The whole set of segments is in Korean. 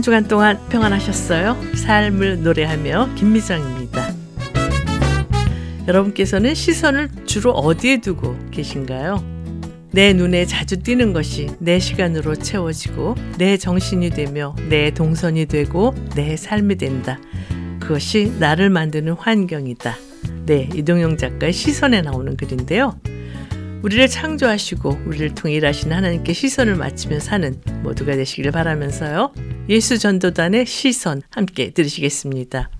한 주간 동안 평안하셨어요? 삶을 노래하며 김미정입니다. 여러분께서는 시선을 주로 어디에 두고 계신가요? 내 눈에 자주 띄는 것이 내 시간으로 채워지고 내 정신이 되며 내 동선이 되고 내 삶이 된다. 그것이 나를 만드는 환경이다. 네, 이동영 작가의 시선에 나오는 글인데요. 우리를 창조하시고 우리를 통해 일하시는 하나님께 시선을 맞추며 사는 모두가 되시기를 바라면서요. 예수 전도단의 시선 함께 들으시겠습니다.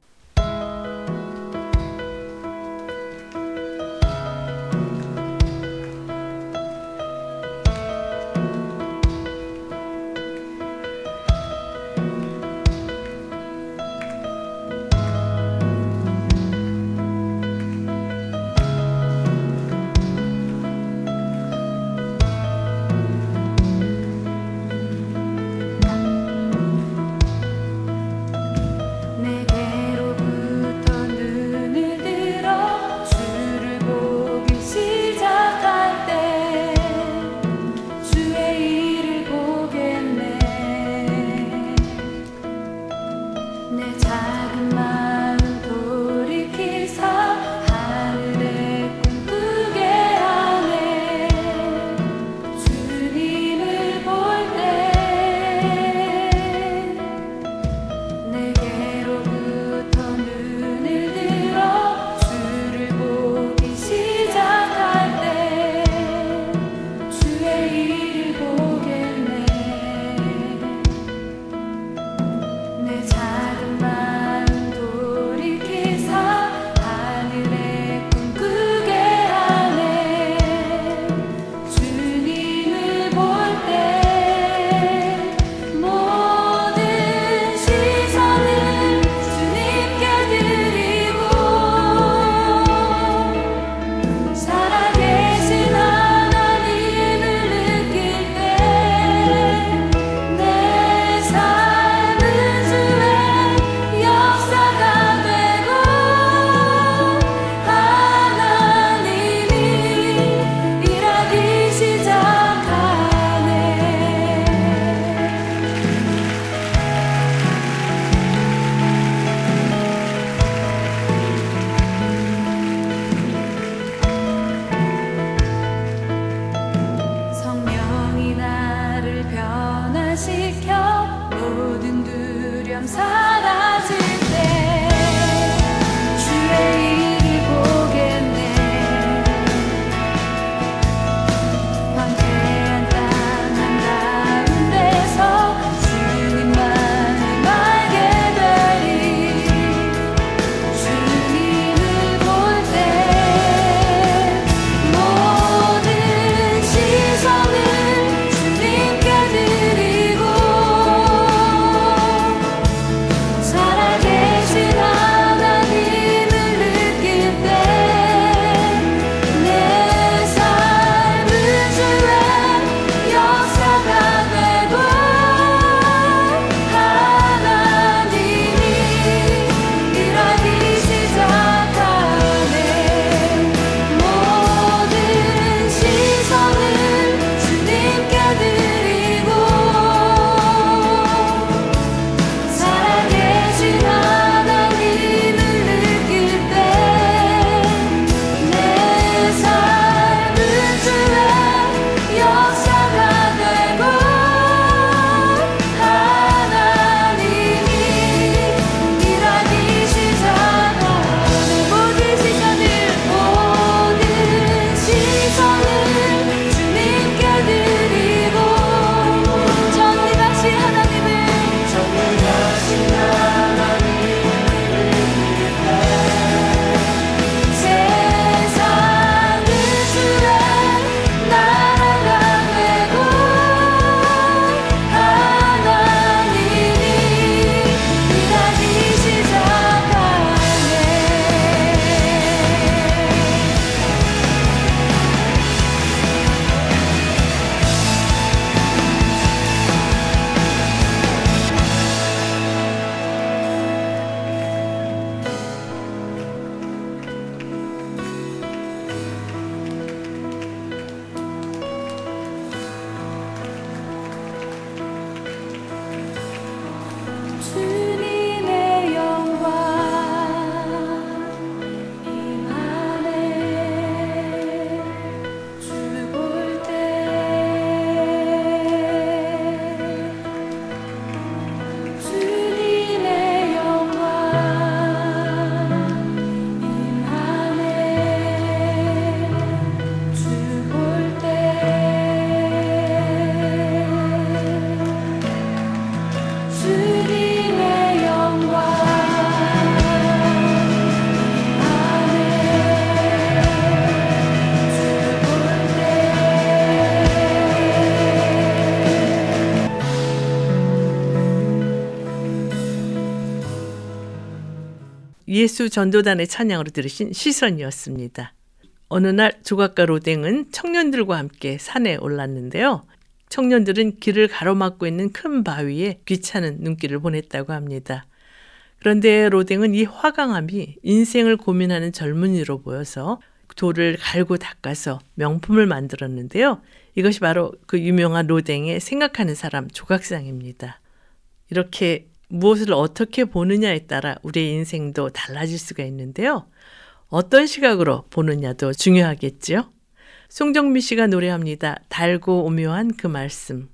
예수 전도단의 찬양으로 들으신 시선이었습니다. 어느 날 조각가 로댕은 청년들과 함께 산에 올랐는데요. 청년들은 길을 가로막고 있는 큰 바위에 귀찮은 눈길을 보냈다고 합니다. 그런데 로댕은 이 화강암이 인생을 고민하는 젊은이로 보여서 돌을 갈고 닦아서 명품을 만들었는데요. 이것이 바로 그 유명한 로댕의 생각하는 사람 조각상입니다. 이렇게 무엇을 어떻게 보느냐에 따라 우리의 인생도 달라질 수가 있는데요. 어떤 시각으로 보느냐도 중요하겠지요. 송정미 씨가 노래합니다. 달고 오묘한 그 말씀.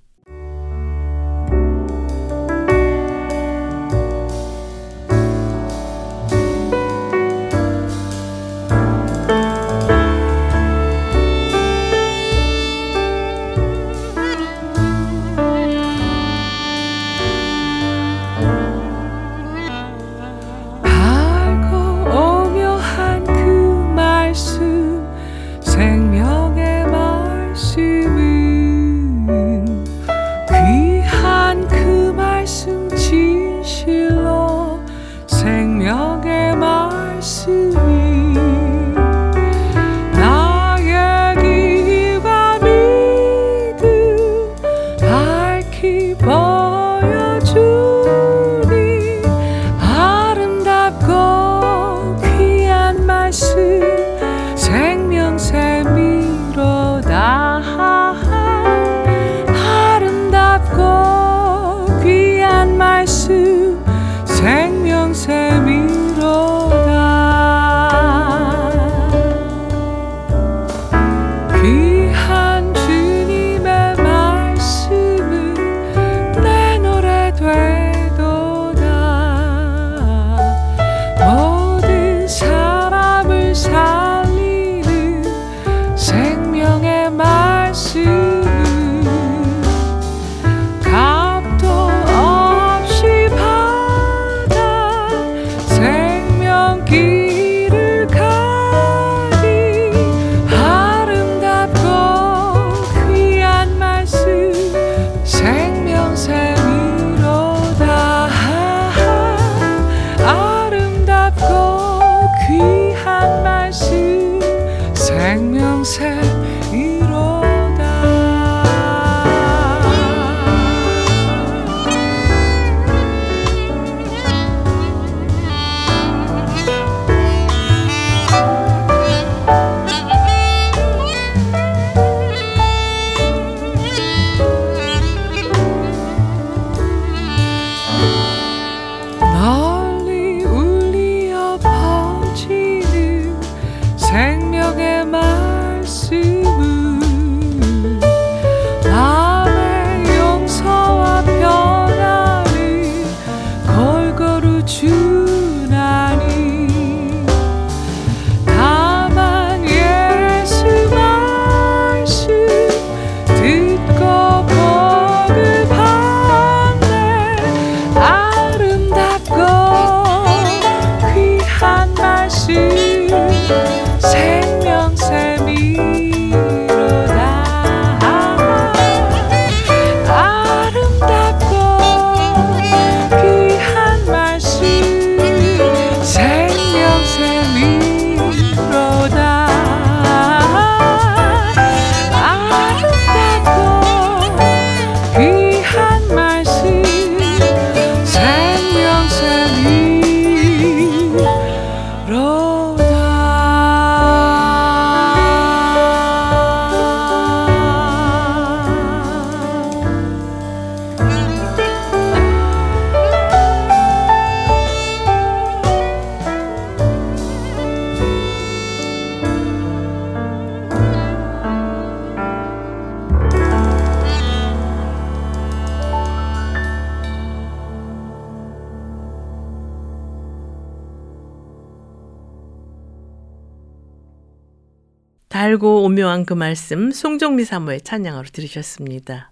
그 말씀 송정미 사모의 찬양으로 들으셨습니다.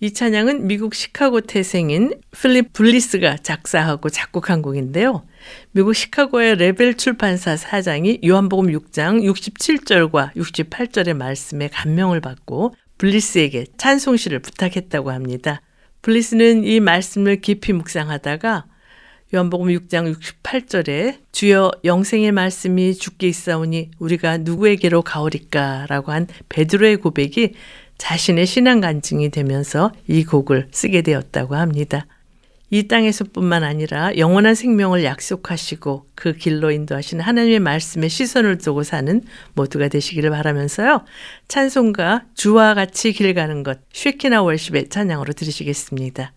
이 찬양은 미국 시카고 태생인 필립 블리스가 작사하고 작곡한 곡인데요. 미국 시카고의 레벨 출판사 사장이 요한복음 6장 67절과 68절의 말씀에 감명을 받고 블리스에게 찬송시를 부탁했다고 합니다. 블리스는 이 말씀을 깊이 묵상하다가 요한복음 6장 68절에 주여 영생의 말씀이 주께 있사오니 우리가 누구에게로 가오리까라고 한 베드로의 고백이 자신의 신앙 간증이 되면서 이 곡을 쓰게 되었다고 합니다. 이 땅에서뿐만 아니라 영원한 생명을 약속하시고 그 길로 인도하시는 하나님의 말씀에 시선을 두고 사는 모두가 되시기를 바라면서요. 찬송가 주와 같이 길 가는 것 쉐키나 월십의 찬양으로 들으시겠습니다.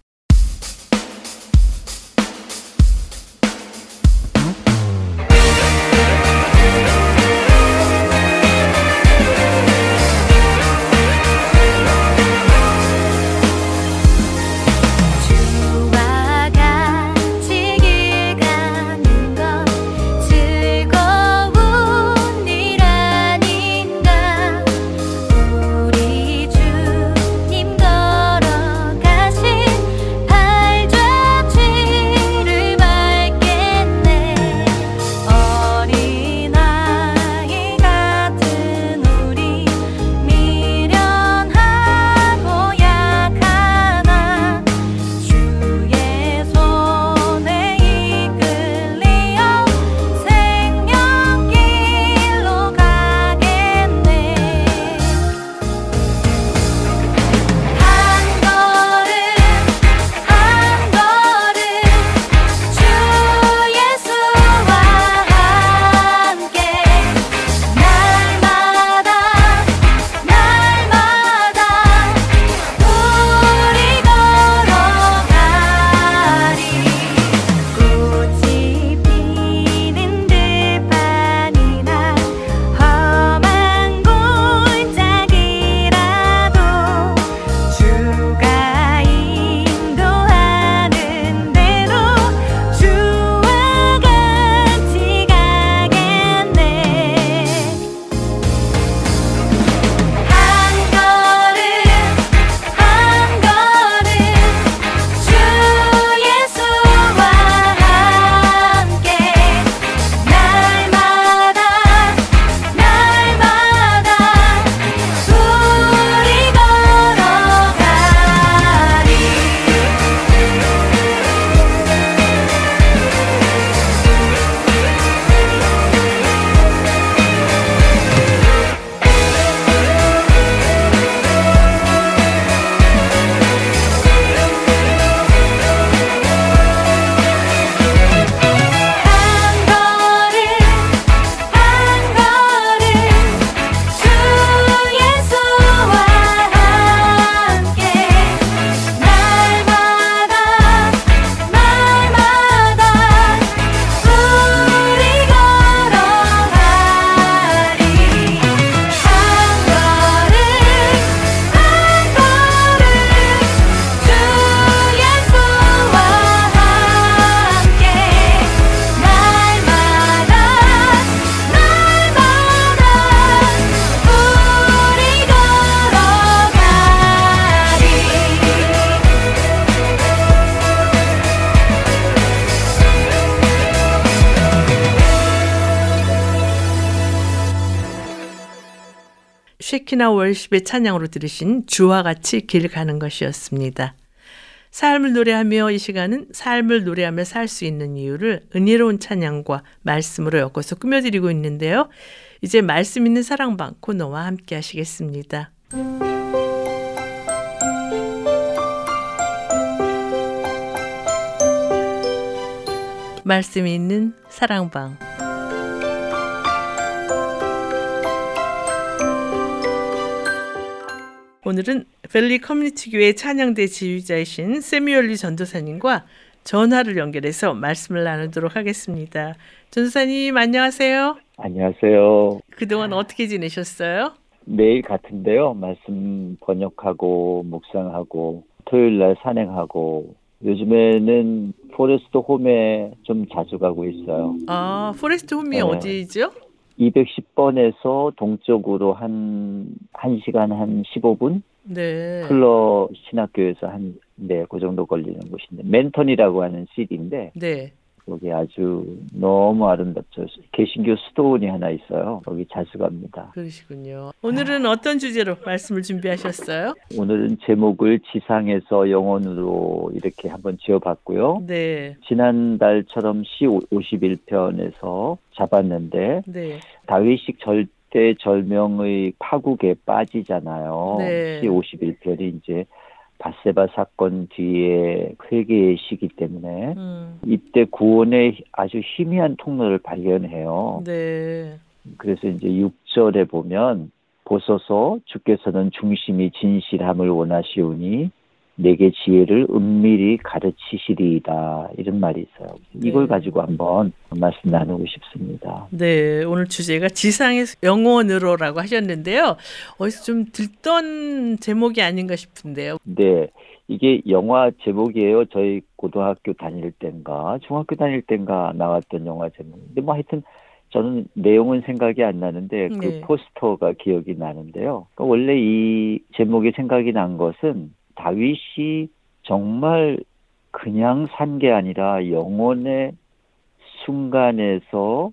쉐키나 월십의 찬양으로 들으신 주와 같이 길 가는 것이었습니다. 삶을 노래하며 이 시간은 삶을 노래하며 살 수 있는 이유를 은혜로운 찬양과 말씀으로 엮어서 꾸며드리고 있는데요. 이제 말씀 있는 사랑방 코너와 함께 하시겠습니다. 말씀 있는 사랑방 오늘은 밸리 커뮤니티 교회 찬양대 지휘자이신 새뮤얼 리 전도사님과 전화를 연결해서 말씀을 나누도록 하겠습니다. 전도사님 안녕하세요. 안녕하세요. 그동안 어떻게 지내셨어요? 매일 같은데요. 말씀 번역하고 묵상하고 토요일 날 산행하고 요즘에는 Forest Home에 좀 자주 가고 있어요. 아, Forest Home이 네. 어디죠? 210번에서 동쪽으로 한, 1시간 한 15분? 네. 클러 신학교에서 한, 네, 그 정도 걸리는 곳인데, 멘턴이라고 하는 시리인데, 네. 거기 아주 너무 아름답죠. 개신교 수도원이 하나 있어요. 거기 자주 갑니다. 그러시군요. 오늘은 어떤 주제로 말씀을 준비하셨어요? 오늘은 제목을 지상에서 영원으로 이렇게 한번 지어봤고요. 네. 지난달처럼 시 51편에서 잡았는데 네. 다윗식 절대 절명의 파국에 빠지잖아요. 네. 시 51편이 이제 바세바 사건 뒤에 회개의 시기 때문에 음. 이때 구원의 아주 희미한 통로를 발견해요. 네. 그래서 이제 6절에 보면 보소서 주께서는 중심이 진실함을 원하시오니 내게 지혜를 은밀히 가르치시리이다 이런 말이 있어요. 이걸 네. 가지고 한번 말씀 나누고 싶습니다. 네, 오늘 주제가 지상에서 영원으로라고 하셨는데요. 어디서 좀 들던 제목이 아닌가 싶은데요. 네, 이게 영화 제목이에요. 저희 고등학교 다닐 땐가 중학교 다닐 땐가 나왔던 영화 제목. 근데 뭐 하여튼 저는 내용은 생각이 안 나는데 그 네. 포스터가 기억이 나는데요. 그러니까 원래 이 제목이 생각이 난 것은 다윗이 정말 그냥 산 게 아니라 영혼의 순간에서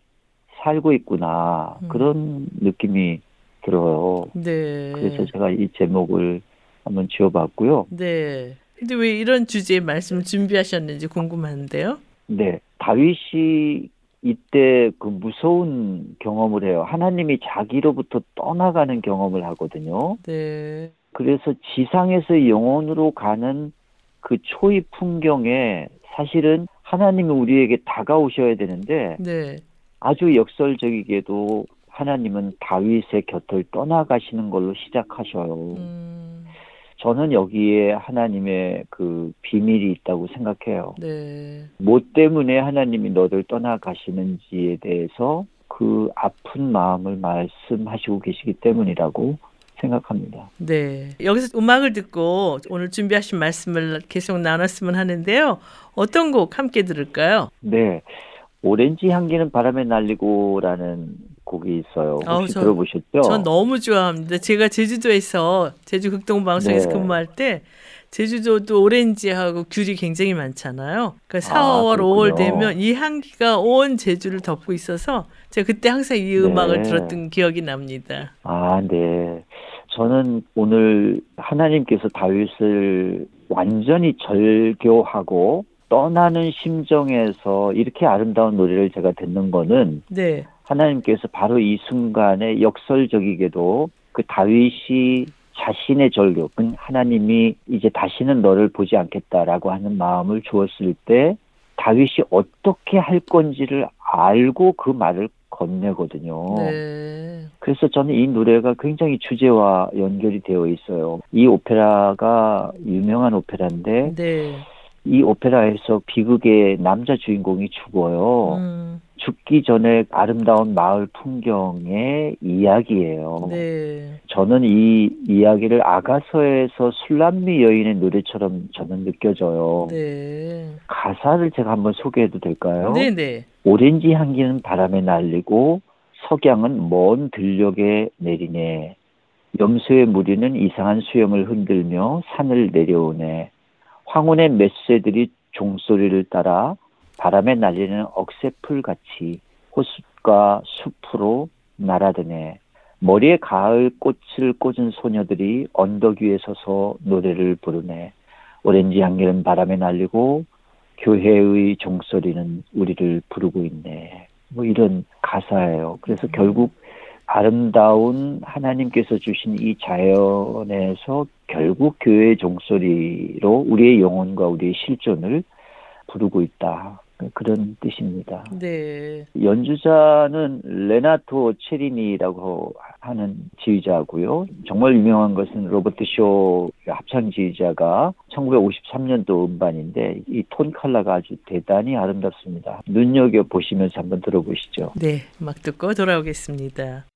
살고 있구나 음. 그런 느낌이 들어요. 네. 그래서 제가 이 제목을 한번 지어봤고요. 네. 근데 왜 이런 주제의 말씀을 준비하셨는지 궁금한데요. 네, 다윗이 이때 그 무서운 경험을 해요. 하나님이 자기로부터 떠나가는 경험을 하거든요. 네. 그래서 지상에서 영혼으로 가는 그 초입 풍경에 사실은 하나님이 우리에게 다가오셔야 되는데 네. 아주 역설적이게도 하나님은 다윗의 곁을 떠나가시는 걸로 시작하셔요. 음, 저는 여기에 하나님의 그 비밀이 있다고 생각해요. 네. 뭐 때문에 하나님이 너를 떠나가시는지에 대해서 그 아픈 마음을 말씀하시고 계시기 때문이라고 생각합니다. 네. 여기서 음악을 듣고 오늘 준비하신 말씀을 계속 나눴으면 하는데요. 어떤 곡 함께 들을까요? 네. 오렌지 향기는 바람에 날리고라는 곡이 있어요. 혹시 아우, 저- 들어보셨죠? 전 너무 좋아합니다. 제가 제주도에서 제주 극동방송에서 네. 근무할 때 제주도도 오렌지하고 귤이 굉장히 많잖아요. 그러니까 4월, 아, 5월 그렇군요. 되면 이 향기가 온 제주를 덮고 있어서 제가 그때 항상 이 네. 음악을 들었던 기억이 납니다. 아, 네. 저는 오늘 하나님께서 다윗을 완전히 절교하고 떠나는 심정에서 이렇게 아름다운 노래를 제가 듣는 거는 네. 하나님께서 바로 이 순간에 역설적이게도 그 다윗이 자신의 절교, 그 하나님이 이제 다시는 너를 보지 않겠다라고 하는 마음을 주었을 때 다윗이 어떻게 할 건지를 알고 그 말을 건네거든요. 네. 그래서 저는 이 노래가 굉장히 주제와 연결이 되어 있어요. 이 오페라가 유명한 오페라인데 네. 이 오페라에서 비극의 남자 주인공이 죽어요. 음, 죽기 전에 아름다운 마을 풍경의 이야기예요. 네. 저는 이 이야기를 아가서에서 술람미 여인의 노래처럼 저는 느껴져요. 네. 가사를 제가 한번 소개해도 될까요? 네, 네. 오렌지 향기는 바람에 날리고 석양은 먼 들녘에 내리네. 염소의 무리는 이상한 수염을 흔들며 산을 내려오네. 황혼의 맷새들이 종소리를 따라 바람에 날리는 억새풀 같이 호숫가 숲으로 날아드네. 머리에 가을 꽃을 꽂은 소녀들이 언덕 위에 서서 노래를 부르네. 오렌지 향기는 바람에 날리고 교회의 종소리는 우리를 부르고 있네. 뭐 이런 가사예요. 그래서 결국 아름다운 하나님께서 주신 이 자연에서 결국 교회의 종소리로 우리의 영혼과 우리의 실존을 부르고 있다. 그런 뜻입니다. 네. 연주자는 레나토 체리니라고 하는 지휘자고요. 정말 유명한 것은 로버트 쇼 합창 지휘자가 1953년도 음반인데 이톤 컬러가 아주 대단히 아름답습니다. 눈여겨 보시면서 한번 들어보시죠. 네. 막 듣고 돌아오겠습니다.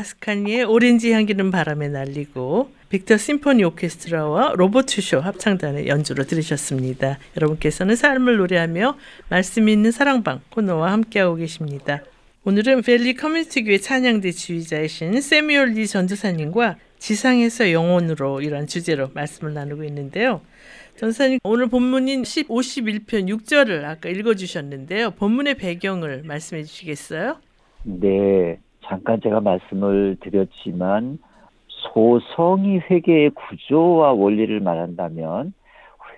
마스카니의 오렌지 향기는 바람에 날리고 빅터 심포니 오케스트라와 로버트 쇼 합창단의 연주로 들으셨습니다. 여러분께서는 삶을 노래하며 말씀 있는 사랑방 코너와 함께하고 계십니다. 오늘은 밸리 커뮤니티 교회 찬양대 지휘자이신 새뮤얼 리 전도사님과 지상에서 영원으로 이런 주제로 말씀을 나누고 있는데요. 전사님 오늘 본문인 10, 51편 6절을 아까 읽어주셨는데요. 본문의 배경을 말씀해 주시겠어요? 네, 잠깐 제가 말씀을 드렸지만 소성이 회계의 구조와 원리를 말한다면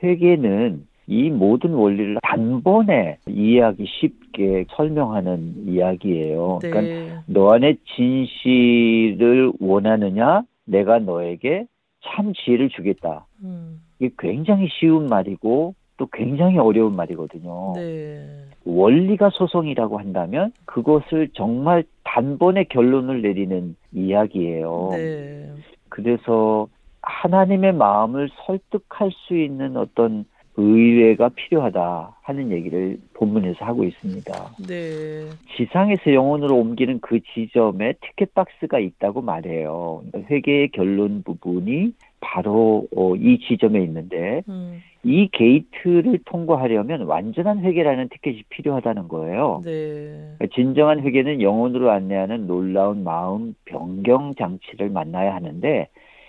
회계는 이 모든 원리를 단번에 이해하기 쉽게 설명하는 이야기예요. 네. 그러니까 너 안에 진실을 원하느냐? 내가 너에게 참 지혜를 주겠다. 음, 이게 굉장히 쉬운 말이고 또 굉장히 어려운 말이거든요. 네. 원리가 소송이라고 한다면 그것을 정말 단번에 결론을 내리는 이야기예요. 네. 그래서 하나님의 마음을 설득할 수 있는 어떤 의뢰가 필요하다 하는 얘기를 본문에서 하고 있습니다. 네. 지상에서 영혼으로 옮기는 그 지점에 티켓 박스가 있다고 말해요. 회계의 결론 부분이 바로 어, 이 지점에 있는데 음, 이 게이트를 통과하려면 완전한 회계라는 티켓이 필요하다는 거예요. 네. 진정한 회계는 영혼으로 안내하는 놀라운 마음 변경 장치를 만나야 하는데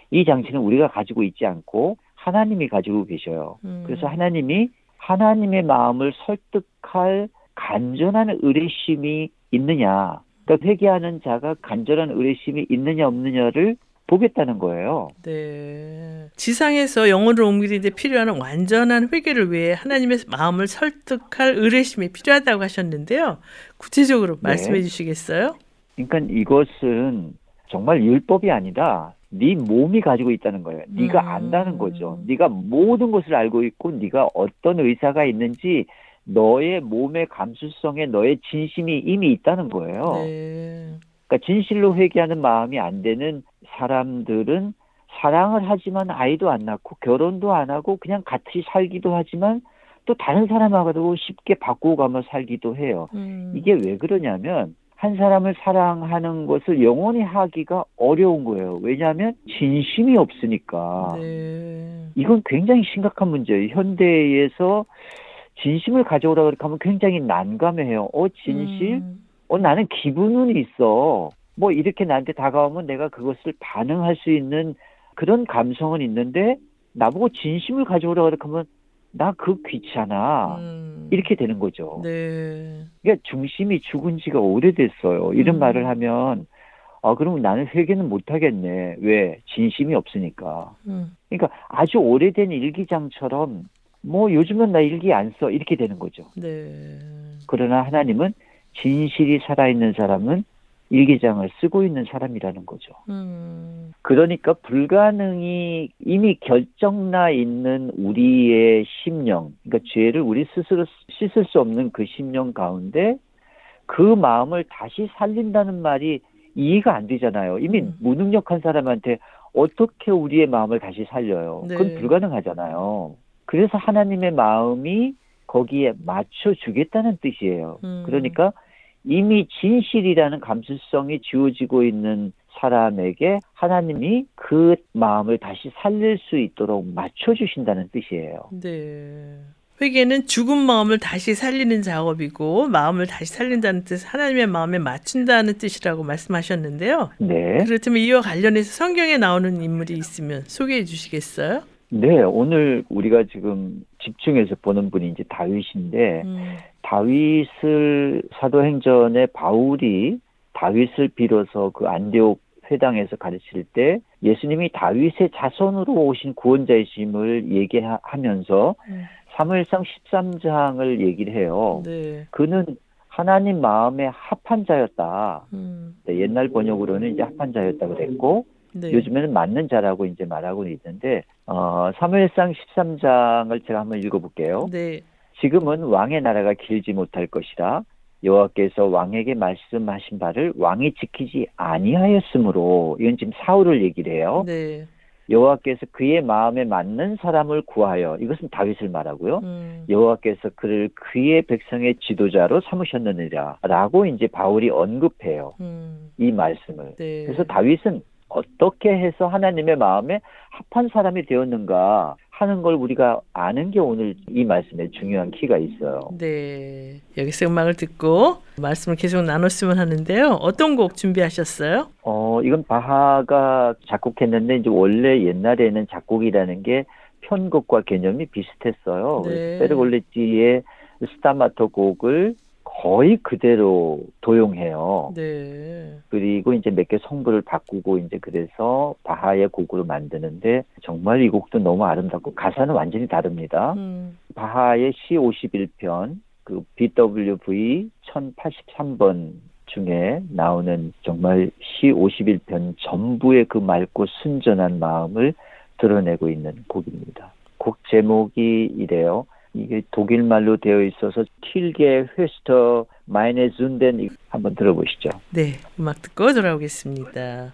이 장치는 우리가 가지고 있지 않고 하나님이 가지고 계셔요. 음, 그래서 하나님이 하나님의 마음을 설득할 간절한 의뢰심이 있느냐, 그러니까 회개하는 자가 간절한 의뢰심이 있느냐 없느냐를 보겠다는 거예요. 네. 지상에서 영혼을 옮기는데 필요한 완전한 회개를 위해 하나님의 마음을 설득할 의뢰심이 필요하다고 하셨는데요. 구체적으로 말씀해 주시겠어요? 그러니까 이것은 정말 율법이 아니라 네 몸이 가지고 있다는 거예요. 네가 음. 안다는 거죠. 네가 모든 것을 알고 있고 네가 어떤 의사가 있는지 너의 몸의 감수성에 너의 진심이 이미 있다는 거예요. 네. 그러니까 진실로 회개하는 마음이 안 되는 사람들은 사랑을 하지만 아이도 안 낳고 결혼도 안 하고 그냥 같이 살기도 하지만 또 다른 사람하고도 쉽게 바꾸고 가며 살기도 해요. 음, 이게 왜 그러냐면 한 사람을 사랑하는 것을 영원히 하기가 어려운 거예요. 왜냐하면 진심이 없으니까. 네. 이건 굉장히 심각한 문제예요. 현대에서 진심을 가져오라 그렇게 하면 굉장히 난감해요. 어, 진실? 음, 어, 나는 기분은 있어. 뭐 이렇게 나한테 다가오면 내가 그것을 반응할 수 있는 그런 감성은 있는데 나보고 진심을 가져오라 그렇게 하면 나 그 귀찮아. 음, 이렇게 되는 거죠. 네. 그러니까 중심이 죽은 지가 오래됐어요. 이런 음. 말을 하면 아 그러면 나는 회개는 못 하겠네. 왜? 진심이 없으니까. 음, 그러니까 아주 오래된 일기장처럼 뭐 요즘은 나 일기 안 써. 이렇게 되는 거죠. 네. 그러나 하나님은 진실이 살아있는 사람은 일기장을 쓰고 있는 사람이라는 거죠. 음, 그러니까 불가능이 이미 결정나 있는 우리의 심령, 그러니까 죄를 우리 스스로 씻을 수 없는 그 심령 가운데 그 마음을 다시 살린다는 말이 이해가 안 되잖아요. 이미 음. 무능력한 사람한테 어떻게 우리의 마음을 다시 살려요? 그건 네. 불가능하잖아요. 그래서 하나님의 마음이 거기에 맞춰 주겠다는 뜻이에요. 음. 그러니까 이미 진실이라는 감수성이 지워지고 있는 사람에게 하나님이 그 마음을 다시 살릴 수 있도록 맞춰주신다는 뜻이에요. 네. 회개는 죽은 마음을 다시 살리는 작업이고 마음을 다시 살린다는 뜻, 하나님의 마음에 맞춘다는 뜻이라고 말씀하셨는데요. 네. 그렇다면 이와 관련해서 성경에 나오는 인물이 있으면 소개해 주시겠어요? 네. 오늘 우리가 지금 집중해서 보는 분이 이제 다윗인데, 음, 다윗을 사도행전에 바울이 다윗을 빌어서 그 안디옥 회당에서 가르칠 때 예수님이 다윗의 자손으로 오신 구원자이심을 얘기하면서 음, 사무엘상 13장을 얘기를 해요. 네. 그는 하나님 마음에 합한 자였다. 음, 네, 옛날 번역으로는 이제 합한 자였다 그랬고 네. 요즘에는 맞는 자라고 이제 말하고 있는데 어, 사무엘상 13장을 제가 한번 읽어볼게요. 네. 지금은 왕의 나라가 길지 못할 것이라 여호와께서 왕에게 말씀하신 바를 왕이 지키지 아니하였으므로 이건 지금 사울을 얘기를 해요. 네. 여호와께서 그의 마음에 맞는 사람을 구하여 이것은 다윗을 말하고요. 음. 여호와께서 그를 그의 백성의 지도자로 삼으셨느니라라고 이제 바울이 언급해요. 음. 이 말씀을. 네. 그래서 다윗은 어떻게 해서 하나님의 마음에 합한 사람이 되었는가 하는 걸 우리가 아는 게 오늘 이 말씀에 중요한 키가 있어요. 네. 여기서 음악을 듣고 말씀을 계속 나눴으면 하는데요. 어떤 곡 준비하셨어요? 어, 이건 바하가 작곡했는데 이제 원래 옛날에는 작곡이라는 게 편곡과 개념이 비슷했어요. 네. 베르골레지의 스타마토 곡을 거의 그대로 도용해요. 네. 그리고 이제 몇 개 성부를 바꾸고 이제 그래서 바하의 곡으로 만드는데 정말 이 곡도 너무 아름답고 가사는 완전히 다릅니다. 음. 바하의 시 51편 그 BWV 1083번 중에 나오는 정말 시 51편 전부의 그 맑고 순전한 마음을 드러내고 있는 곡입니다. 곡 제목이 이래요. 이게 독일 말로 되어 있어서 킬게 회스터 마이네 준덴 한번 들어보시죠. 네, 음악 듣고 돌아오겠습니다.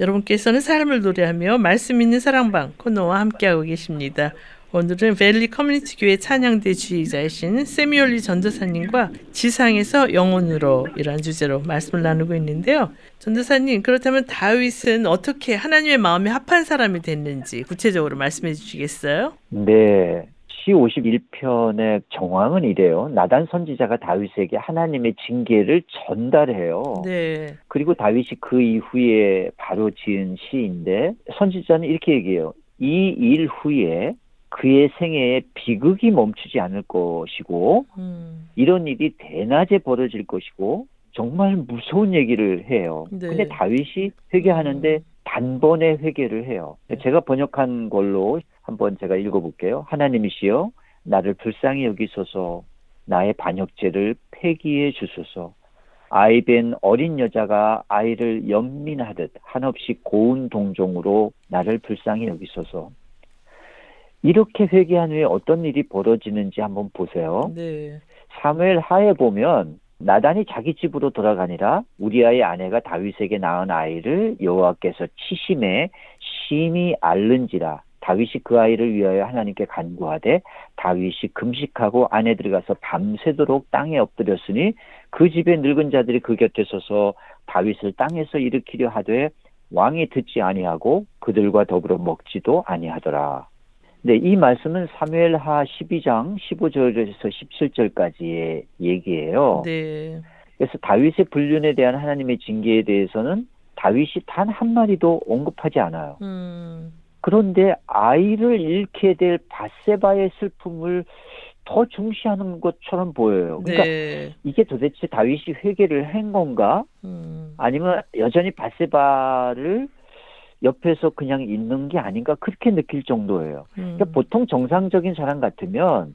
여러분께서는 삶을 노래하며 말씀 있는 사랑방 코너와 함께하고 계십니다. 오늘은 벨리 커뮤니티 교회 찬양대 주의자이신 세미올리 전도사님과 지상에서 영혼으로 이런 주제로 말씀을 나누고 있는데요. 전도사님 그렇다면 다윗은 어떻게 하나님의 마음에 합한 사람이 됐는지 구체적으로 말씀해 주시겠어요? 네. 시 51편의 정황은 이래요. 나단 선지자가 다윗에게 하나님의 징계를 전달해요. 네. 그리고 다윗이 그 이후에 바로 지은 시인데 선지자는 이렇게 얘기해요. 이 일 후에 그의 생애에 비극이 멈추지 않을 것이고 음. 이런 일이 대낮에 벌어질 것이고 정말 무서운 얘기를 해요. 네. 근데 다윗이 회개하는데 음. 단번에 회개를 해요. 제가 번역한 걸로 한번 제가 읽어볼게요. 하나님이시여 나를 불쌍히 여기소서 나의 반역죄를 폐기해 주소서 아이벤 어린 여자가 아이를 연민하듯 한없이 고운 동종으로 나를 불쌍히 여기소서 이렇게 회개한 후에 어떤 일이 벌어지는지 한번 보세요. 네. 사무엘 하에 보면 나단이 자기 집으로 돌아가니라 우리아의 아내가 다윗에게 낳은 아이를 여호와께서 치심에 심히 앓는지라 다윗이 그 아이를 위하여 하나님께 간구하되 다윗이 금식하고 안에 들어가서 밤새도록 땅에 엎드렸으니 그 집의 늙은 자들이 그 곁에 서서 다윗을 땅에서 일으키려 하되 왕이 듣지 아니하고 그들과 더불어 먹지도 아니하더라. 네, 이 말씀은 사무엘하 12장 15절에서 17절까지의 얘기예요. 네. 그래서 다윗의 불륜에 대한 하나님의 징계에 대해서는 다윗이 단 한 마디도 언급하지 않아요. 음. 그런데 아이를 잃게 될 바세바의 슬픔을 더 중시하는 것처럼 보여요. 그러니까 네. 이게 도대체 다윗이 회개를 한 건가? 음. 아니면 여전히 바세바를 옆에서 그냥 있는 게 아닌가 그렇게 느낄 정도예요. 음. 그러니까 보통 정상적인 사람 같으면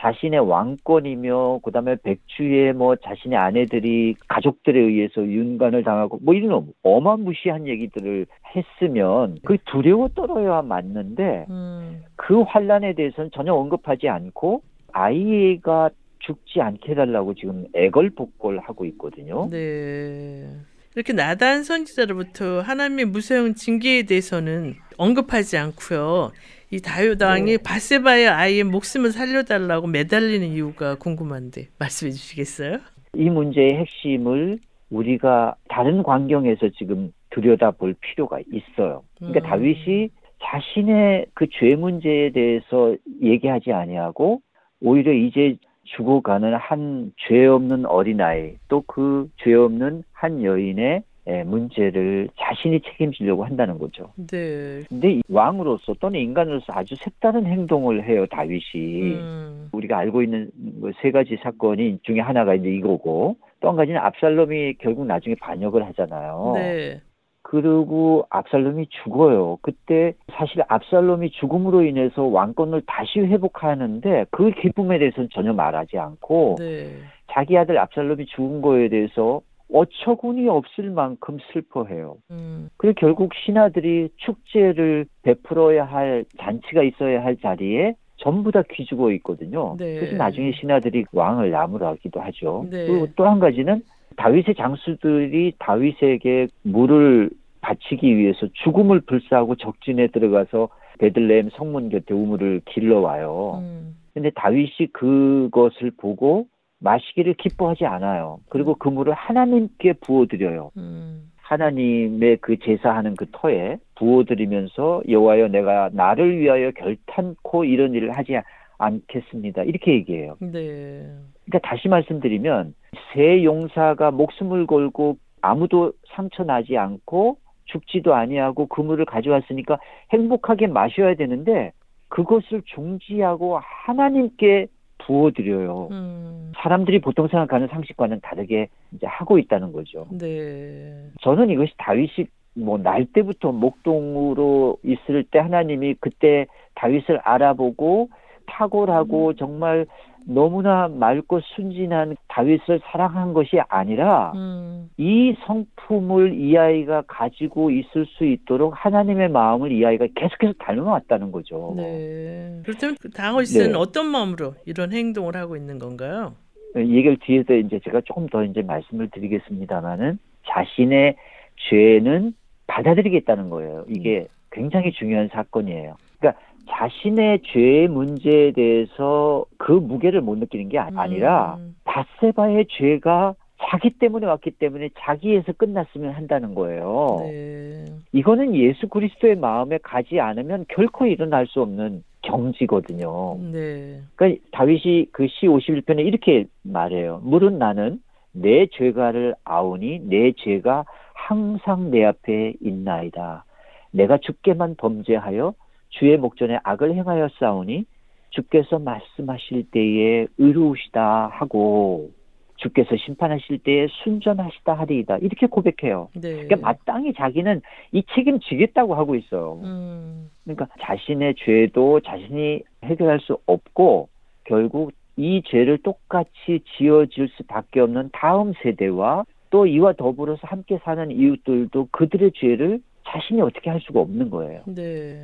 자신의 왕권이며 그다음에 백주의 뭐 자신의 아내들이 가족들에 의해서 윤관을 당하고 뭐 이런 어마무시한 얘기들을 했으면 그 두려워 떨어야 맞는데 음. 그 환란에 대해서는 전혀 언급하지 않고 아이가 죽지 않게 해달라고 지금 애걸복걸하고 있거든요. 네. 이렇게 나단 선지자로부터 하나님의 무서운 징계에 대해서는 언급하지 않고요. 이 다윗 왕이 네. 바세바의 아이의 목숨을 살려달라고 매달리는 이유가 궁금한데 말씀해 주시겠어요? 이 문제의 핵심을 우리가 다른 광경에서 지금 들여다볼 필요가 있어요. 그러니까 음. 다윗이 자신의 그 죄 문제에 대해서 얘기하지 아니하고 오히려 이제 죽어가는 한 죄 없는 어린아이 또 그 죄 없는 한 여인의 에, 문제를 자신이 책임지려고 한다는 거죠. 네. 근데 이 왕으로서 또는 인간으로서 아주 색다른 행동을 해요, 다윗이. 음. 우리가 알고 있는 뭐세 가지 사건이 중에 하나가 이제 이거고 또 한 가지는 압살롬이 결국 나중에 반역을 하잖아요. 네. 그리고 압살롬이 죽어요. 그때 사실 압살롬이 죽음으로 인해서 왕권을 다시 회복하는데 그 기쁨에 대해서는 전혀 말하지 않고 네. 자기 아들 압살롬이 죽은 거에 대해서 어처구니 없을 만큼 슬퍼해요. 음. 그리고 결국 신하들이 축제를 베풀어야 할 잔치가 있어야 할 자리에 전부 다 귀죽어 있거든요. 네. 그래서 나중에 신하들이 왕을 나무라기도 하죠. 네. 그리고 또 한 가지는 다윗의 장수들이 다윗에게 물을 바치기 위해서 죽음을 불사하고 적진에 들어가서 베들레헴 성문 곁에 우물을 길러 와요. 음. 근데 다윗이 그것을 보고 마시기를 기뻐하지 않아요. 그리고 그 물을 하나님께 부어드려요. 음. 하나님의 그 제사하는 그 터에 부어드리면서 여호와여 내가 나를 위하여 결탄코 이런 일을 하지 않겠습니다. 이렇게 얘기해요. 네. 그러니까 다시 말씀드리면 새 용사가 목숨을 걸고 아무도 상처 나지 않고 죽지도 아니하고 그 물을 가져왔으니까 행복하게 마셔야 되는데 그것을 중지하고 하나님께 부어드려요. 음. 사람들이 보통 생각하는 상식과는 다르게 이제 하고 있다는 거죠. 네. 저는 이것이 다윗이 뭐 날 때부터 목동으로 있을 때 하나님이 그때 다윗을 알아보고 탁월하고 정말 너무나 맑고 순진한 다윗을 사랑한 것이 아니라 음. 이 성품을 이 아이가 가지고 있을 수 있도록 하나님의 마음을 이 아이가 계속해서 닮아왔다는 거죠. 네. 그렇다면 그 다윗은 네. 어떤 마음으로 이런 행동을 하고 있는 건가요? 이 얘기를 뒤에서 이제 제가 조금 더 이제 말씀을 드리겠습니다만은 자신의 죄는 받아들이겠다는 거예요. 이게 굉장히 중요한 사건이에요. 자신의 죄의 문제에 대해서 그 무게를 못 느끼는 게 아- 아니라 음. 바세바의 죄가 자기 때문에 왔기 때문에 자기에서 끝났으면 한다는 거예요. 네. 이거는 예수 그리스도의 마음에 가지 않으면 결코 일어날 수 없는 경지거든요. 네. 그러니까 다윗이 그 시 51편에 이렇게 말해요. 물은 나는 내 죄가를 아오니 내 죄가 항상 내 앞에 있나이다. 내가 주께만 범죄하여 주의 목전에 악을 행하여 싸우니 주께서 말씀하실 때에 의로우시다 하고 주께서 심판하실 때에 순전하시다 하리이다. 이렇게 고백해요. 네. 그러니까 마땅히 자기는 이 책임지겠다고 하고 있어요. 음. 그러니까 자신의 죄도 자신이 해결할 수 없고 결국 이 죄를 똑같이 지어질 수밖에 없는 다음 세대와 또 이와 더불어서 함께 사는 이웃들도 그들의 죄를 자신이 어떻게 할 수가 없는 거예요. 네.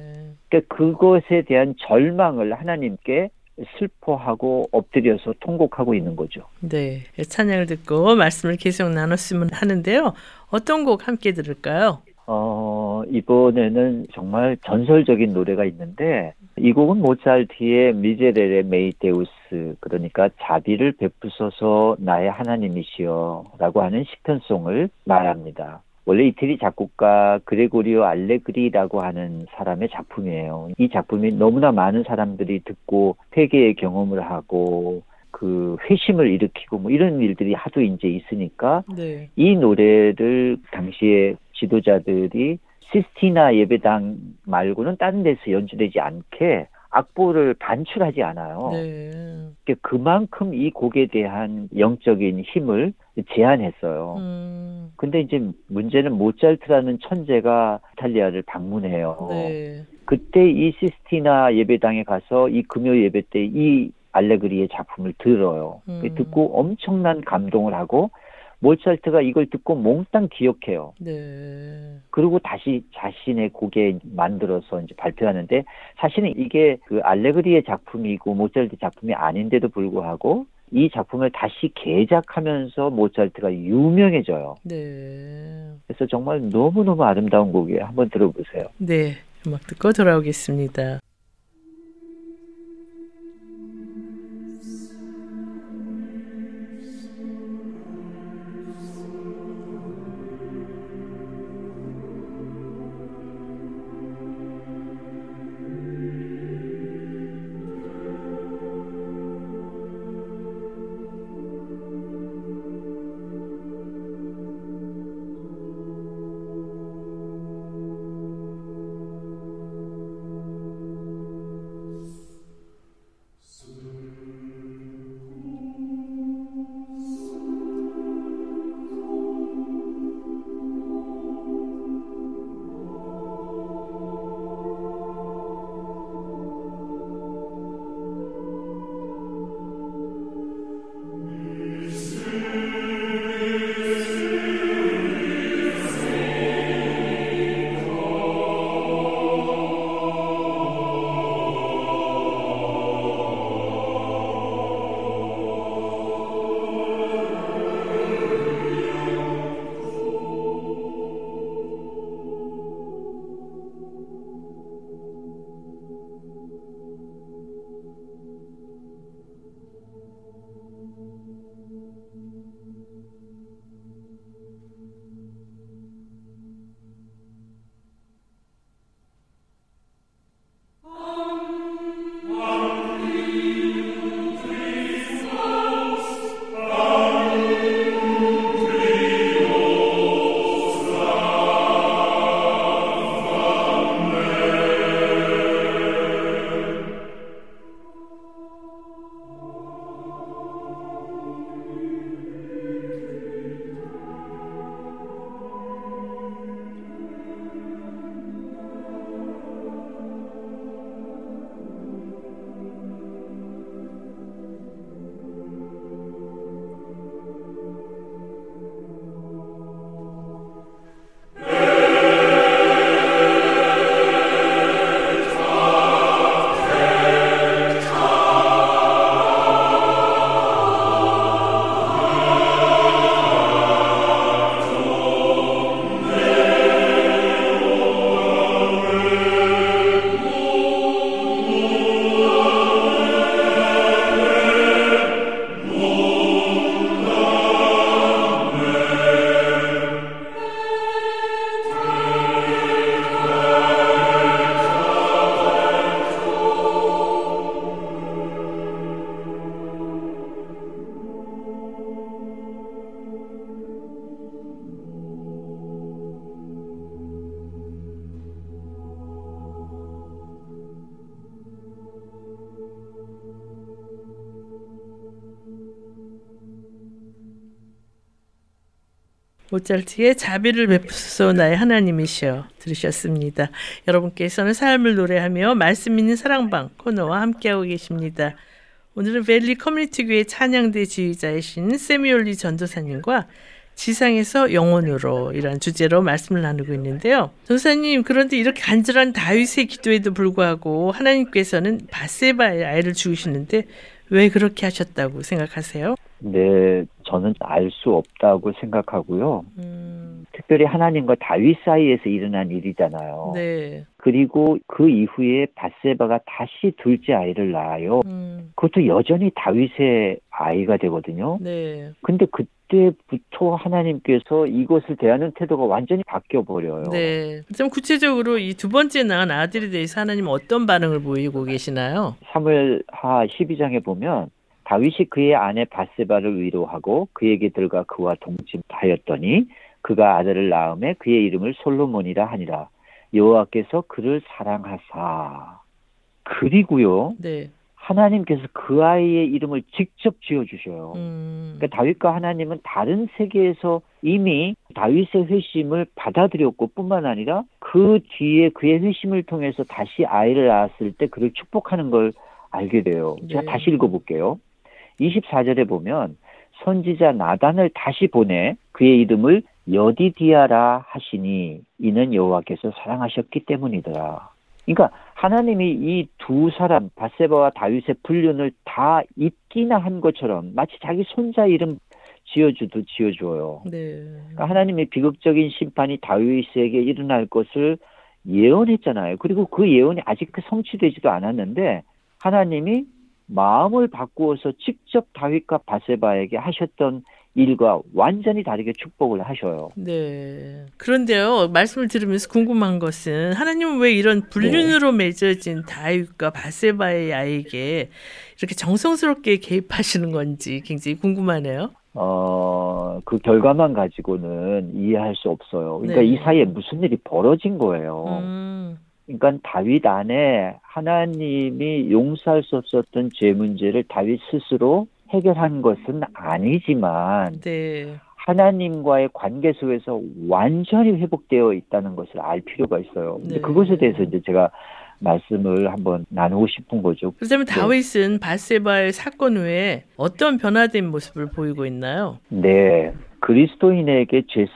그러니까 그것에 대한 절망을 하나님께 슬퍼하고 엎드려서 통곡하고 있는 거죠. 네. 찬양을 듣고 말씀을 계속 나눴으면 하는데요. 어떤 곡 함께 들을까요? 어, 이번에는 정말 전설적인 노래가 있는데, 이 곡은 모차르트의 미제렐의 메이테우스, 그러니까 자비를 베푸소서 나의 하나님이시여 라고 하는 시편송을 말합니다. 원래 이태리 작곡가 그레고리오 알레그리라고 하는 사람의 작품이에요. 이 작품이 너무나 많은 사람들이 듣고 회개의 경험을 하고 그 회심을 일으키고 뭐 이런 일들이 하도 이제 있으니까 네. 이 노래를 당시에 지도자들이 시스티나 예배당 말고는 다른 데서 연주되지 않게 악보를 반출하지 않아요. 네. 그만큼 이 곡에 대한 영적인 힘을 제한했어요. 음. 근데 이제 문제는 모차르트라는 천재가 이탈리아를 방문해요. 네. 그때 이 시스티나 예배당에 가서 이 금요 예배 때 이 알레그리의 작품을 들어요. 음. 듣고 엄청난 감동을 하고 모차르트가 이걸 듣고 몽땅 기억해요. 네. 그리고 다시 자신의 곡에 만들어서 이제 발표하는데 사실은 이게 그 알레그리의 작품이고 모차르트 작품이 아닌데도 불구하고 이 작품을 다시 개작하면서 모차르트가 유명해져요. 네. 그래서 정말 너무너무 아름다운 곡이에요. 한번 들어보세요. 네. 음악 듣고 돌아오겠습니다. 모차르트의 자비를 베푸소서 나의 하나님이시여 들으셨습니다. 여러분께서는 삶을 노래하며 말씀 있는 사랑방 코너와 함께하고 계십니다. 오늘은 벨리 커뮤니티 교회 찬양대 지휘자이신 세미올리 전도사님과 지상에서 영혼으로 이런 주제로 말씀을 나누고 있는데요. 전사님 그런데 이렇게 간절한 다윗의 기도에도 불구하고 하나님께서는 바세바의 아이를 죽이시는데 왜 그렇게 하셨다고 생각하세요? 네, 저는 알 수 없다고 생각하고요. 음. 특별히 하나님과 다윗 사이에서 일어난 일이잖아요. 네. 그리고 그 이후에 바세바가 다시 둘째 아이를 낳아요. 음. 그것도 여전히 다윗의 아이가 되거든요. 네. 근데 그때부터 하나님께서 이것을 대하는 태도가 완전히 바뀌어 버려요. 네. 좀 구체적으로 이 두 번째 낳은 아들에 대해서 하나님 어떤 반응을 보이고 계시나요? 3월하 12장에 보면 다윗이 그의 아내 바세바를 위로하고 그에게 들어가 그와 동침하였더니 그가 아들을 낳음에 그의 이름을 솔로몬이라 하니라. 여호와께서 그를 사랑하사. 그리고요. 네. 하나님께서 그 아이의 이름을 직접 지어 주셔요. 음. 그러니까 다윗과 하나님은 다른 세계에서 이미 다윗의 회심을 받아들였고 뿐만 아니라 그 뒤에 그의 회심을 통해서 다시 아이를 낳았을 때 그를 축복하는 걸 알게 돼요. 제가 네. 다시 읽어볼게요. 24절에 보면 선지자 나단을 다시 보내 그의 이름을 여디디아라 하시니 이는 여호와께서 사랑하셨기 때문이더라. 그러니까 하나님이 이 두 사람 바세바와 다윗의 불륜을 다 잊기나 한 것처럼 마치 자기 손자 이름 지어주도 지어줘요. 네. 그러니까 하나님의 비극적인 심판이 다윗에게 일어날 것을 예언했잖아요. 그리고 그 예언이 아직 그 성취되지도 않았는데 하나님이 마음을 바꾸어서 직접 다윗과 바세바에게 하셨던 일과 완전히 다르게 축복을 하셔요. 네. 그런데요, 말씀을 들으면서 궁금한 것은 하나님은 왜 이런 불륜으로 네. 맺어진 다윗과 바세바의 아이에게 이렇게 정성스럽게 개입하시는 건지 굉장히 궁금하네요. 어, 그 결과만 가지고는 이해할 수 없어요. 그러니까 네. 이 사이에 무슨 일이 벌어진 거예요. 음. 그러니까 다윗 안에 하나님이 용서할 수 없었던 죄 문제를 다윗 스스로 해결한 것은 아니지만 네. 하나님과의 관계 속에서 완전히 회복되어 있다는 것을 알 필요가 있어요. 근데 네. 그것에 대해서 이제 제가 말씀을 한번 나누고 싶은 거죠. 그렇다면 네. 다윗은 바세바의 사건 후에 어떤 변화된 모습을 보이고 있나요? 네. 그리스도인에게 죄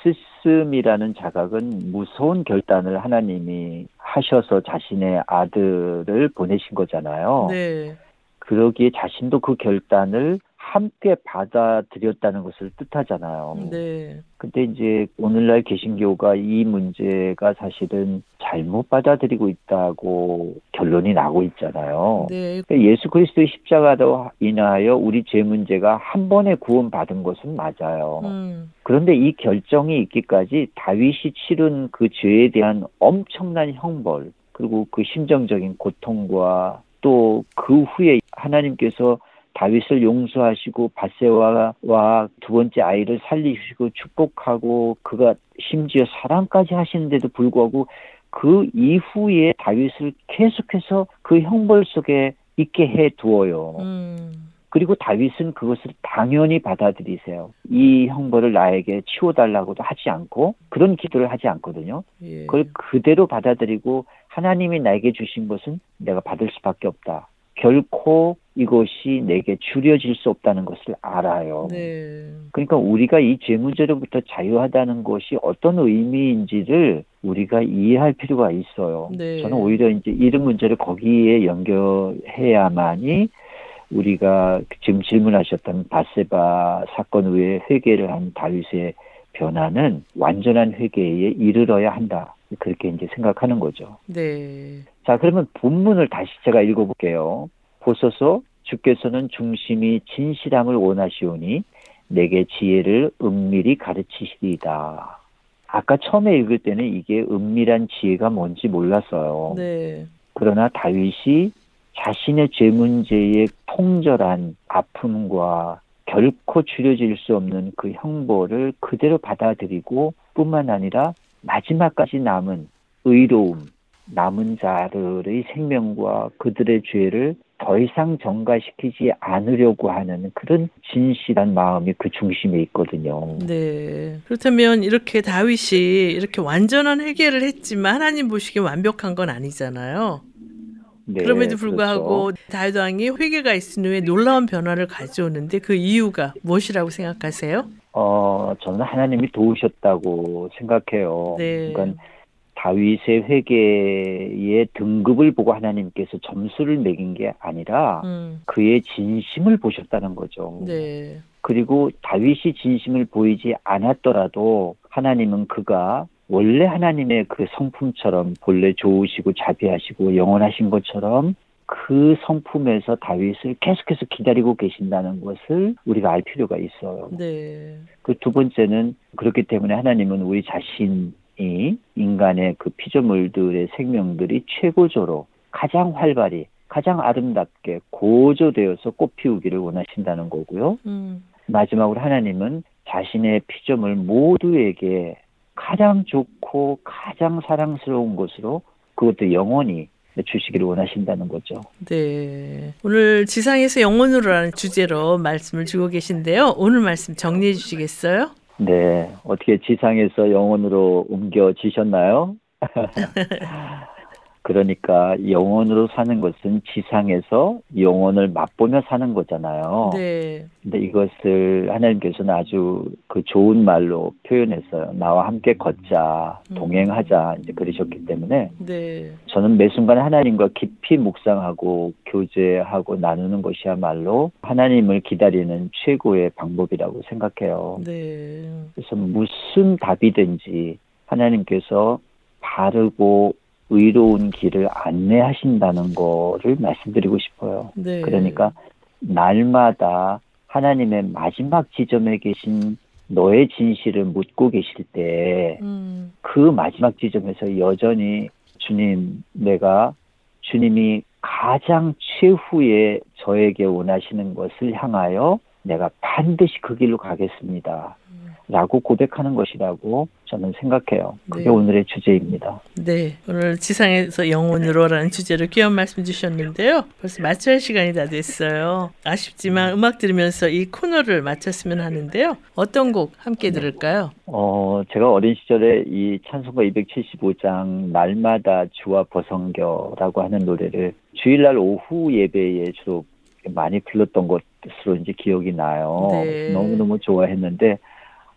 쓰음이라는 자각은 무서운 결단을 하나님이 하셔서 자신의 아들을 보내신 거잖아요. 네. 그러기에 자신도 그 결단을 함께 받아들였다는 것을 뜻하잖아요. 네. 근데 이제 오늘날 개신교가 이 문제가 사실은 잘못 받아들이고 있다고 결론이 나고 있잖아요. 네. 그러니까 예수 그리스도의 십자가로 인하여 우리 죄 문제가 한 번에 구원받은 것은 맞아요. 음. 그런데 이 결정이 있기까지 다윗이 치른 그 죄에 대한 엄청난 형벌 그리고 그 심정적인 고통과 또 그 후에 하나님께서 다윗을 용서하시고 바세와와 두 번째 아이를 살리시고 축복하고 그가 심지어 사랑까지 하시는데도 불구하고 그 이후에 다윗을 계속해서 그 형벌 속에 있게 해 두어요. 음. 그리고 다윗은 그것을 당연히 받아들이세요. 이 형벌을 나에게 치워달라고도 하지 않고 그런 기도를 하지 않거든요. 예. 그걸 그대로 받아들이고 하나님이 나에게 주신 것은 내가 받을 수밖에 없다. 결코 이것이 내게 줄여질 수 없다는 것을 알아요. 네. 그러니까 우리가 이 죄문제로부터 자유하다는 것이 어떤 의미인지를 우리가 이해할 필요가 있어요. 네. 저는 오히려 이제 이런 문제를 거기에 연결해야만이 우리가 지금 질문하셨던 바세바 사건 후에 회개를 한 다윗의 변화는 완전한 회개에 이르러야 한다. 그렇게 이제 생각하는 거죠. 네. 자, 그러면 본문을 다시 제가 읽어볼게요. 보소서 주께서는 중심이 진실함을 원하시오니 내게 지혜를 은밀히 가르치시리이다. 아까 처음에 읽을 때는 이게 은밀한 지혜가 뭔지 몰랐어요. 네. 그러나 다윗이 자신의 죄 문제의 통절한 아픔과 결코 줄여질 수 없는 그 형벌을 그대로 받아들이고 뿐만 아니라 마지막까지 남은 의로움, 남은 자들의 생명과 그들의 죄를 더 이상 정가시키지 않으려고 하는 그런 진실한 마음이 그 중심에 있거든요. 네. 그렇다면 이렇게 다윗이 이렇게 완전한 회개를 했지만 하나님 보시기에 완벽한 건 아니잖아요. 네, 그럼에도 불구하고 그렇죠. 다윗 왕이 회개가 있은 후에 놀라운 변화를 가져오는데 그 이유가 무엇이라고 생각하세요? 어, 저는 하나님이 도우셨다고 생각해요. 네. 그러니까 다윗의 회개의 등급을 보고 하나님께서 점수를 매긴 게 아니라 음. 그의 진심을 보셨다는 거죠. 네. 그리고 다윗이 진심을 보이지 않았더라도 하나님은 그가 원래 하나님의 그 성품처럼 본래 좋으시고 자비하시고 영원하신 것처럼 그 성품에서 다윗을 계속해서 기다리고 계신다는 것을 우리가 알 필요가 있어요. 네. 그 두 번째는 그렇기 때문에 하나님은 우리 자신 이 인간의 그 피조물들의 생명들이 최고조로 가장 활발히 가장 아름답게 고조되어서 꽃피우기를 원하신다는 거고요. 음. 마지막으로 하나님은 자신의 피조물 모두에게 가장 좋고 가장 사랑스러운 것으로 그것도 영원히 주시기를 원하신다는 거죠. 네. 오늘 지상에서 영혼으로라는 주제로 말씀을 주고 계신데요. 오늘 말씀 정리해 주시겠어요? 네, 어떻게 지상에서 영원으로 옮겨지셨나요? 그러니까 영원으로 사는 것은 지상에서 영원을 맛보며 사는 거잖아요. 네. 근데 이것을 하나님께서는 아주 그 좋은 말로 표현했어요. 나와 함께 걷자, 음. 동행하자, 이제 그러셨기 때문에 네. 저는 매 순간 하나님과 깊이 묵상하고 교제하고 나누는 것이야말로 하나님을 기다리는 최고의 방법이라고 생각해요. 네. 그래서 무슨 답이든지 하나님께서 바르고 의로운 길을 안내하신다는 거를 말씀드리고 싶어요. 네. 그러니까 날마다 하나님의 마지막 지점에 계신 너의 진실을 묻고 계실 때그 음. 마지막 지점에서 여전히 주님 내가 주님이 가장 최후에 저에게 원하시는 것을 향하여 내가 반드시 그 길로 가겠습니다. 라고 고백하는 것이라고 저는 생각해요. 그게 네. 오늘의 주제입니다. 네. 오늘 지상에서 영혼으로라는 주제로 귀한 말씀 주셨는데요. 벌써 마쳐야 할 시간이 다 됐어요. 아쉽지만 음악 들으면서 이 코너를 마쳤으면 하는데요. 어떤 곡 함께 들을까요? 어, 제가 어린 시절에 이 찬송가 275장 날마다 주와 버성겨라고 하는 노래를 주일날 오후 예배에 주로 많이 불렀던 것으로 이제 기억이 나요. 네. 너무너무 좋아했는데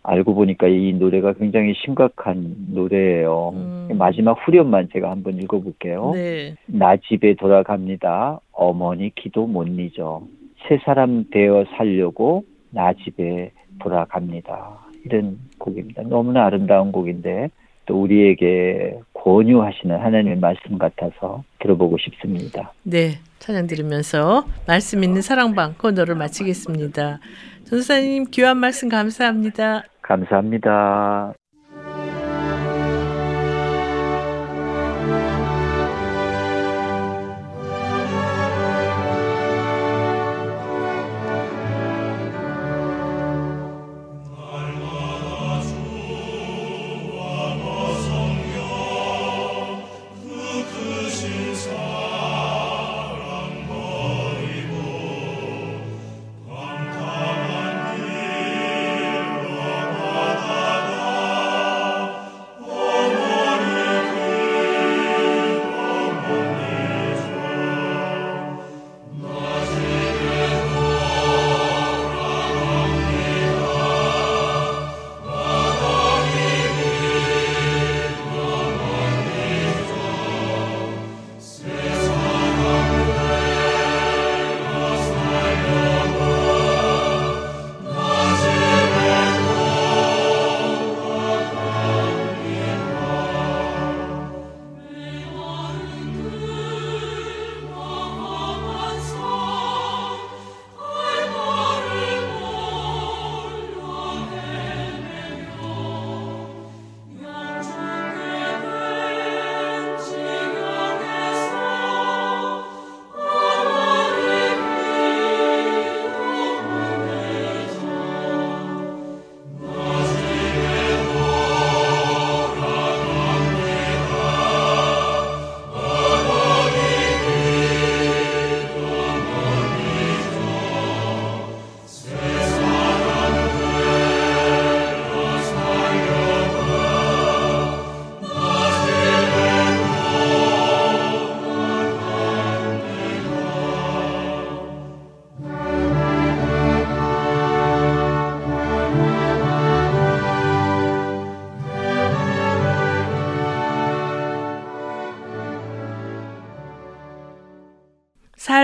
알고 보니까 이 노래가 굉장히 심각한 노래예요. 음. 마지막 후렴만 제가 한번 읽어볼게요. 네. 나 집에 돌아갑니다. 어머니 기도 못 잊어. 새 사람 되어 살려고 나 집에 돌아갑니다. 이런 곡입니다. 너무나 아름다운 곡인데 또 우리에게 권유하시는 하나님의 말씀 같아서 들어보고 싶습니다. 네. 찬양 들으면서 말씀 있는 사랑방 코너를 마치겠습니다. 전사님 귀한 말씀 감사합니다. 감사합니다.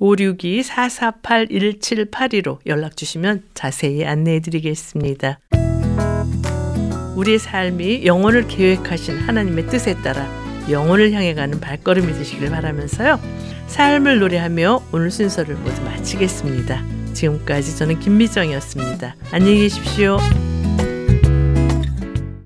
562-448-1782로 연락 주시면 자세히 안내해 드리겠습니다. 우리의 삶이 영혼을 계획하신 하나님의 뜻에 따라 영혼을 향해 가는 발걸음이 되시길 바라면서요. 삶을 노래하며 오늘 순서를 모두 마치겠습니다. 지금까지 저는 김미정이었습니다. 안녕히 계십시오.